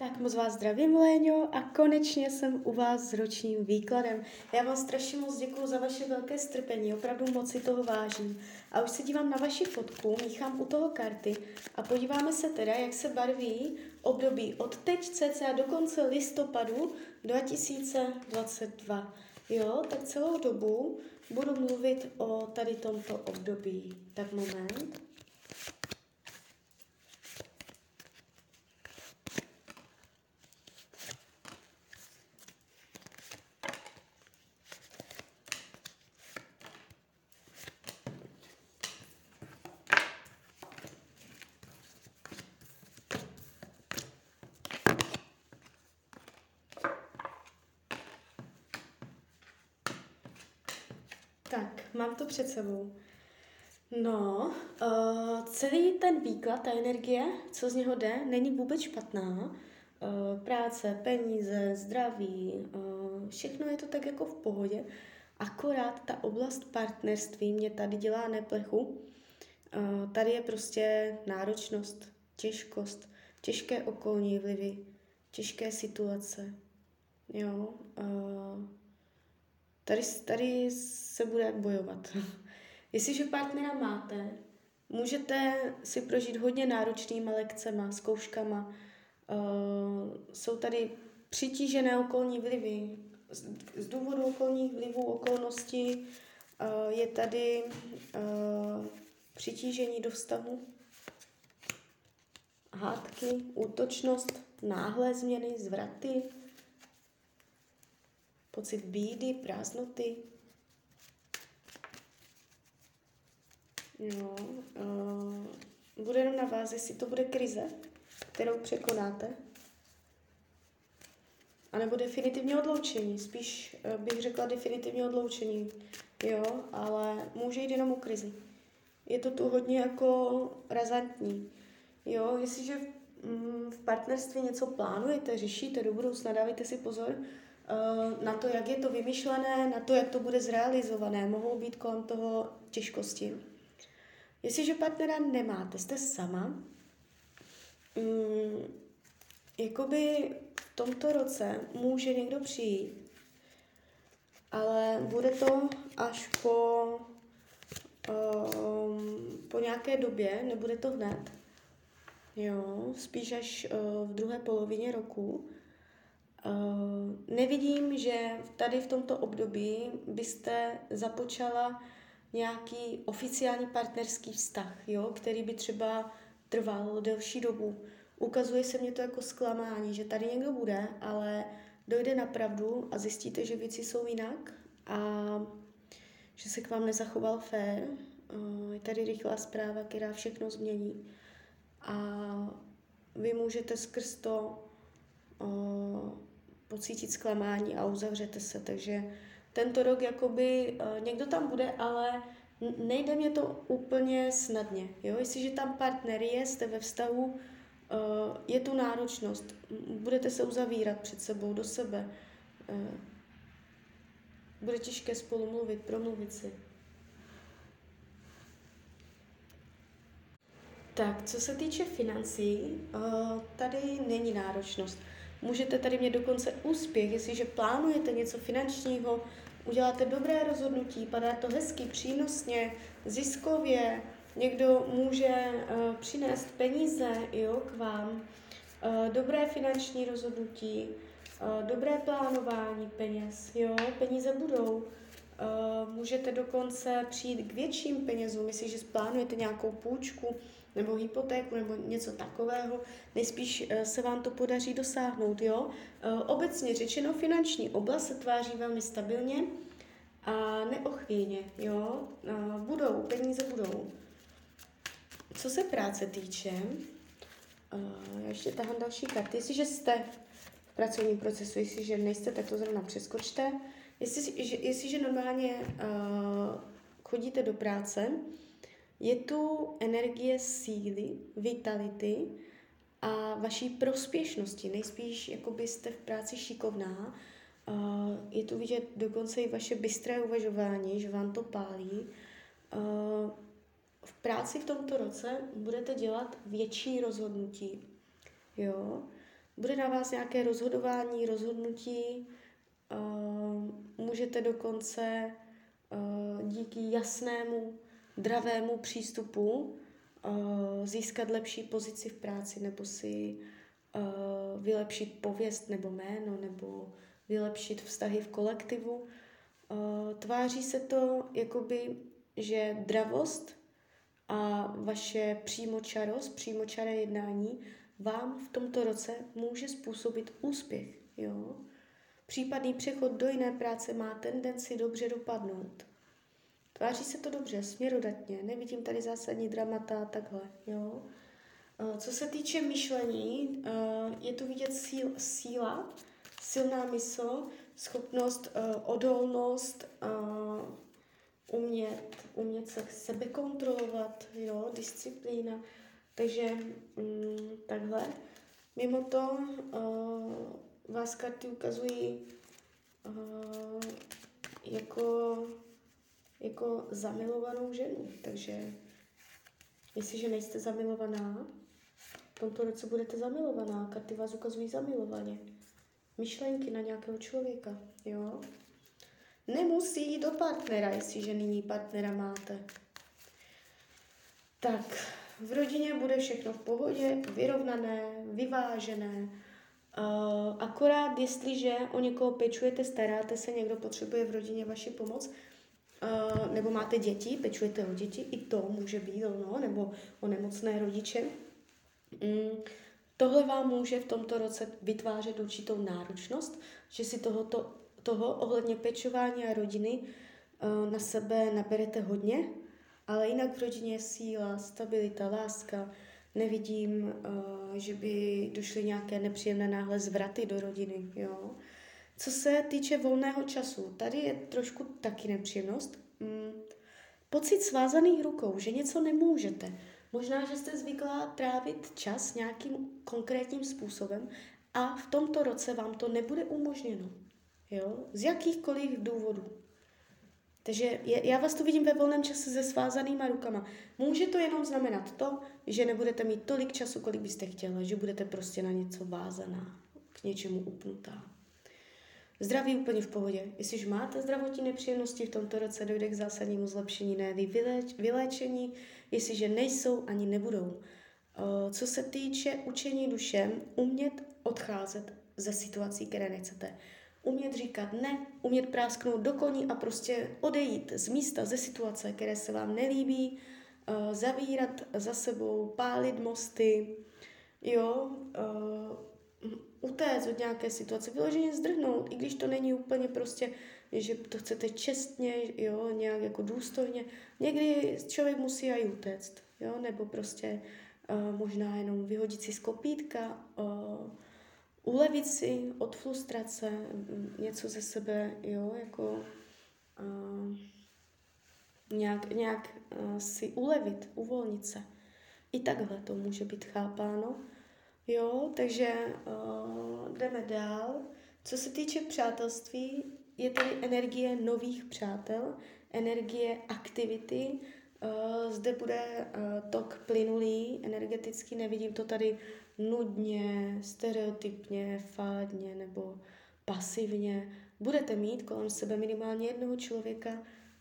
Tak moc vás zdravím, Léňo, a konečně jsem u vás s ročním výkladem. Já vám strašně moc děkuji za vaše velké strpení, opravdu moc si toho vážím. A už se dívám na vaši fotku, míchám u toho karty a podíváme se teda, jak se barví období od teď cca do konce listopadu 2022. Jo, tak celou dobu budu mluvit o tady tomto období. Tak moment. Tak, mám to před sebou. No, uh, celý ten výklad, ta energie, co z něho jde, není vůbec špatná. Uh, práce, peníze, zdraví, uh, všechno je to tak jako v pohodě. Akorát ta oblast partnerství mě tady dělá neplechu. Uh, tady je prostě náročnost, těžkost, těžké okolní vlivy, těžké situace. Jo, uh, Tady, tady se bude bojovat. Jestliže partnera máte, můžete si prožít hodně náročnýma lekcema, zkouškama. Uh, jsou tady přitížené okolní vlivy. Z, z důvodu okolních vlivů, okolností uh, je tady uh, přitížení do vztahu, hádky, útočnost, náhlé změny, zvraty, pocit bídy, prázdnoty. No, uh, bude jenom na vás, jestli to bude krize, kterou překonáte, anebo definitivně odloučení. Spíš uh, bych řekla definitivně odloučení, jo, ale může jít jenom o krizi. Je to tu hodně jako razantní. Jo, jestliže mm, v partnerství něco plánujete, řešíte do budoucna, dávejte si pozor, Eh, na to, jak je to vymyšlené, na to, jak to bude zrealizované. Mohou být kolem toho těžkosti. Jestliže partnera nemáte, jste sama, mm, jakoby v tomto roce může někdo přijít, ale bude to až po, um, po nějaké době, nebude to hned. Jo, spíš až uh, v druhé polovině roku. Uh, nevidím, že tady v tomto období byste započala nějaký oficiální partnerský vztah, jo, který by třeba trval delší dobu. Ukazuje se mě to jako zklamání, že tady někdo bude, ale dojde na pravdu a zjistíte, že věci jsou jinak a že se k vám nezachoval fér. Uh, je tady rychlá zpráva, která všechno změní. A vy můžete skrz to uh, pocítit zklamání a uzavřete se. Takže tento rok jakoby uh, někdo tam bude, ale nejde mě to úplně snadně. Jo? Jestliže tam partner je, jste ve vztahu, uh, je tu náročnost, budete se uzavírat před sebou, do sebe. Uh, bude těžké spolu mluvit, promluvit si. Tak, co se týče financí, tady není náročnost. Můžete tady mít dokonce úspěch, jestliže plánujete něco finančního, uděláte dobré rozhodnutí, padá to hezky, přínosně, ziskově, někdo může uh, přinést peníze jo, k vám, uh, dobré finanční rozhodnutí, uh, dobré plánování peněz, jo, peníze budou. Uh, můžete dokonce přijít k větším penězům, jestliže plánujete nějakou půjčku, nebo hypotéku nebo něco takového, nejspíš eh, se vám to podaří dosáhnout. Jo? Eh, obecně řečeno, finanční oblast se tváří velmi stabilně a neochvějně. Jo? Eh, budou, peníze budou. Co se práce týče, já ještě tahám další karty. Jestliže jste v pracovním procesu, jestliže nejste, tak to zrovna přeskočte. Jestli, jestliže normálně chodíte do práce, je tu energie síly, vitality a vaší prospěšnosti. Nejspíš jako byste v práci šikovná. Je tu vidět dokonce i vaše bystré uvažování, že vám to pálí. V práci v tomto roce budete dělat větší rozhodnutí. Jo? Bude na vás nějaké rozhodování, rozhodnutí, můžete dokonce díky jasnému, dravému přístupu uh, získat lepší pozici v práci nebo si uh, vylepšit pověst nebo jméno nebo vylepšit vztahy v kolektivu. Uh, tváří se to jakoby, že dravost a vaše přímočarost, přímočaré jednání vám v tomto roce může způsobit úspěch. Jo? Případný přechod do jiné práce má tendenci dobře dopadnout. Tváří se to dobře, směrodatně, nevidím tady zásadní dramata takhle. Jo? Co se týče myšlení, je tu vidět síl, síla, silná mysl, schopnost, odolnost, umět, umět se sebe kontrolovat, jo, disciplína. Takže mm, takhle. Mimo to vás karty ukazují jako, jako zamilovanou ženu. Takže jestliže nejste zamilovaná, v tomto roce budete zamilovaná. Karty vás ukazují zamilovaně. Myšlenky na nějakého člověka, jo. Nemusí jít do partnera, jestliže nyní partnera máte. Tak, v rodině bude všechno v pohodě, vyrovnané, vyvážené. Uh, akorát, jestliže o někoho pečujete, staráte se, někdo potřebuje v rodině vaši pomoc, uh, nebo máte děti, pečujete o děti, i to může být ono, nebo o nemocné rodiče. Mm, tohle vám může v tomto roce vytvářet určitou náročnost, že si tohoto toho ohledně pečování a rodiny uh, na sebe naberete hodně, ale jinak v rodině je síla, stabilita, láska. Nevidím, uh, že by došly nějaké nepříjemné náhle zvraty do rodiny. Jo? Co se týče volného času, tady je trošku taky nepříjemnost. Mm, pocit svázaných rukou, že něco nemůžete. Možná, že jste zvyklá trávit čas nějakým konkrétním způsobem a v tomto roce vám to nebude umožněno. Jo? Z jakýchkoliv důvodů. Takže je, já vás tu vidím ve volném čase se svázanýma rukama. Může to jenom znamenat to, že nebudete mít tolik času, kolik byste chtěla, že budete prostě na něco vázaná, k něčemu upnutá. Zdraví úplně v pohodě. Jestliže máte zdravotní nepříjemnosti, v tomto roce dojde k zásadnímu zlepšení, ne vyléč, vyléčení, jestliže nejsou ani nebudou. Co se týče učení duše, umět odcházet ze situací, které nechcete umět říkat ne, umět prásknout do koní a prostě odejít z místa, ze situace, které se vám nelíbí, zavírat za sebou, pálit mosty, jo, utéct od nějaké situace, vyloženě zdrhnout, i když to není úplně prostě, že to chcete čestně, jo, nějak jako důstojně. Někdy člověk musí i utéct, jo, nebo prostě uh, možná jenom vyhodit si z kopítka, uh, ulevit si od frustrace, něco ze sebe, jo, jako uh, nějak, nějak uh, si ulevit, uvolnit se. I takhle to může být chápáno. Jo, takže uh, jdeme dál. Co se týče přátelství, je tady energie nových přátel, energie aktivity. Uh, zde bude uh, tok plynulý, energeticky, nevidím to tady nudně, stereotypně, fádně nebo pasivně. Budete mít kolem sebe minimálně jednoho člověka,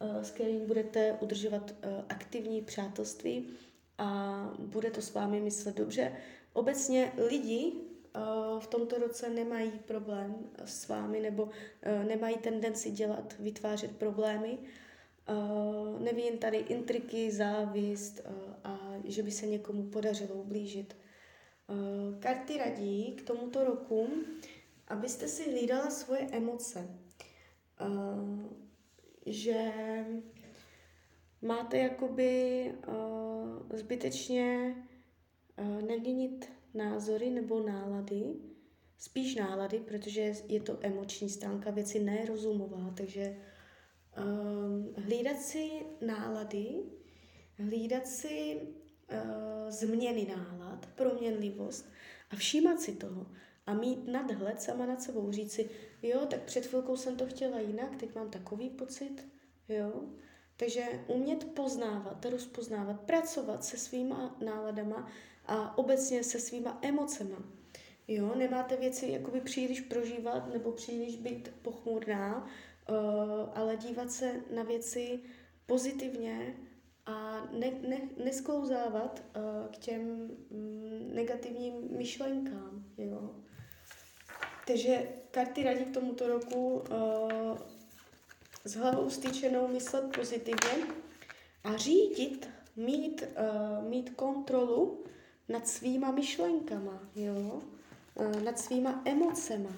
eh, s kterým budete udržovat aktivní přátelství a bude to s vámi myslet dobře. Obecně lidi eh, v tomto roce nemají problém s vámi nebo nemají tendenci dělat, vytvářet problémy. Nevím tady intriky, závist a že by se někomu podařilo ublížit. Eh, karty radí k tomuto roku, abyste si hlídala svoje emoce. Eh, že máte jakoby eh, zbytečně neměnit názory nebo nálady, spíš nálady, protože je to emoční stránka věci, ne rozumová, takže hlídat si nálady, hlídat si uh, změny nálad, proměnlivost a všímat si toho a mít nadhled sama nad sebou, říct si, jo, tak před chvilkou jsem to chtěla jinak, teď mám takový pocit, jo. Takže umět poznávat, rozpoznávat, pracovat se svýma náladama a obecně se svýma emocema. Jo, nemáte věci jakoby příliš prožívat nebo příliš být pochmurná, uh, ale dívat se na věci pozitivně a ne, ne, nesklouzávat uh, k těm um, negativním myšlenkám. Jo. Takže karty radí k tomuto roku uh, s hlavou styčenou myslet pozitivně a řídit, mít, mít kontrolu nad svýma myšlenkama, jo? Uh, nad svýma emocema.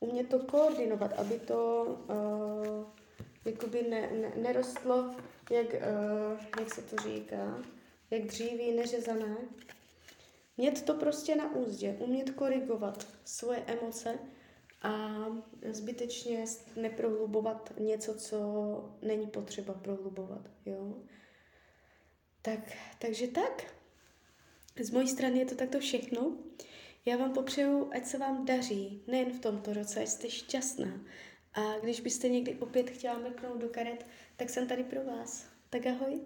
Umět to koordinovat, aby to uh, jakoby ne, ne, nerostlo, jak, uh, jak se to říká, jak dříví neřezané. Mět to prostě na úzdě, umět korigovat svoje emoce a zbytečně neprohlubovat něco, co není potřeba prohlubovat. Jo? Tak, takže tak. Z mojí strany je to takto všechno. Já vám popřeju, ať se vám daří, nejen v tomto roce, ať jste šťastná. A když byste někdy opět chtěla mrknout do karet, tak jsem tady pro vás. Tak ahoj.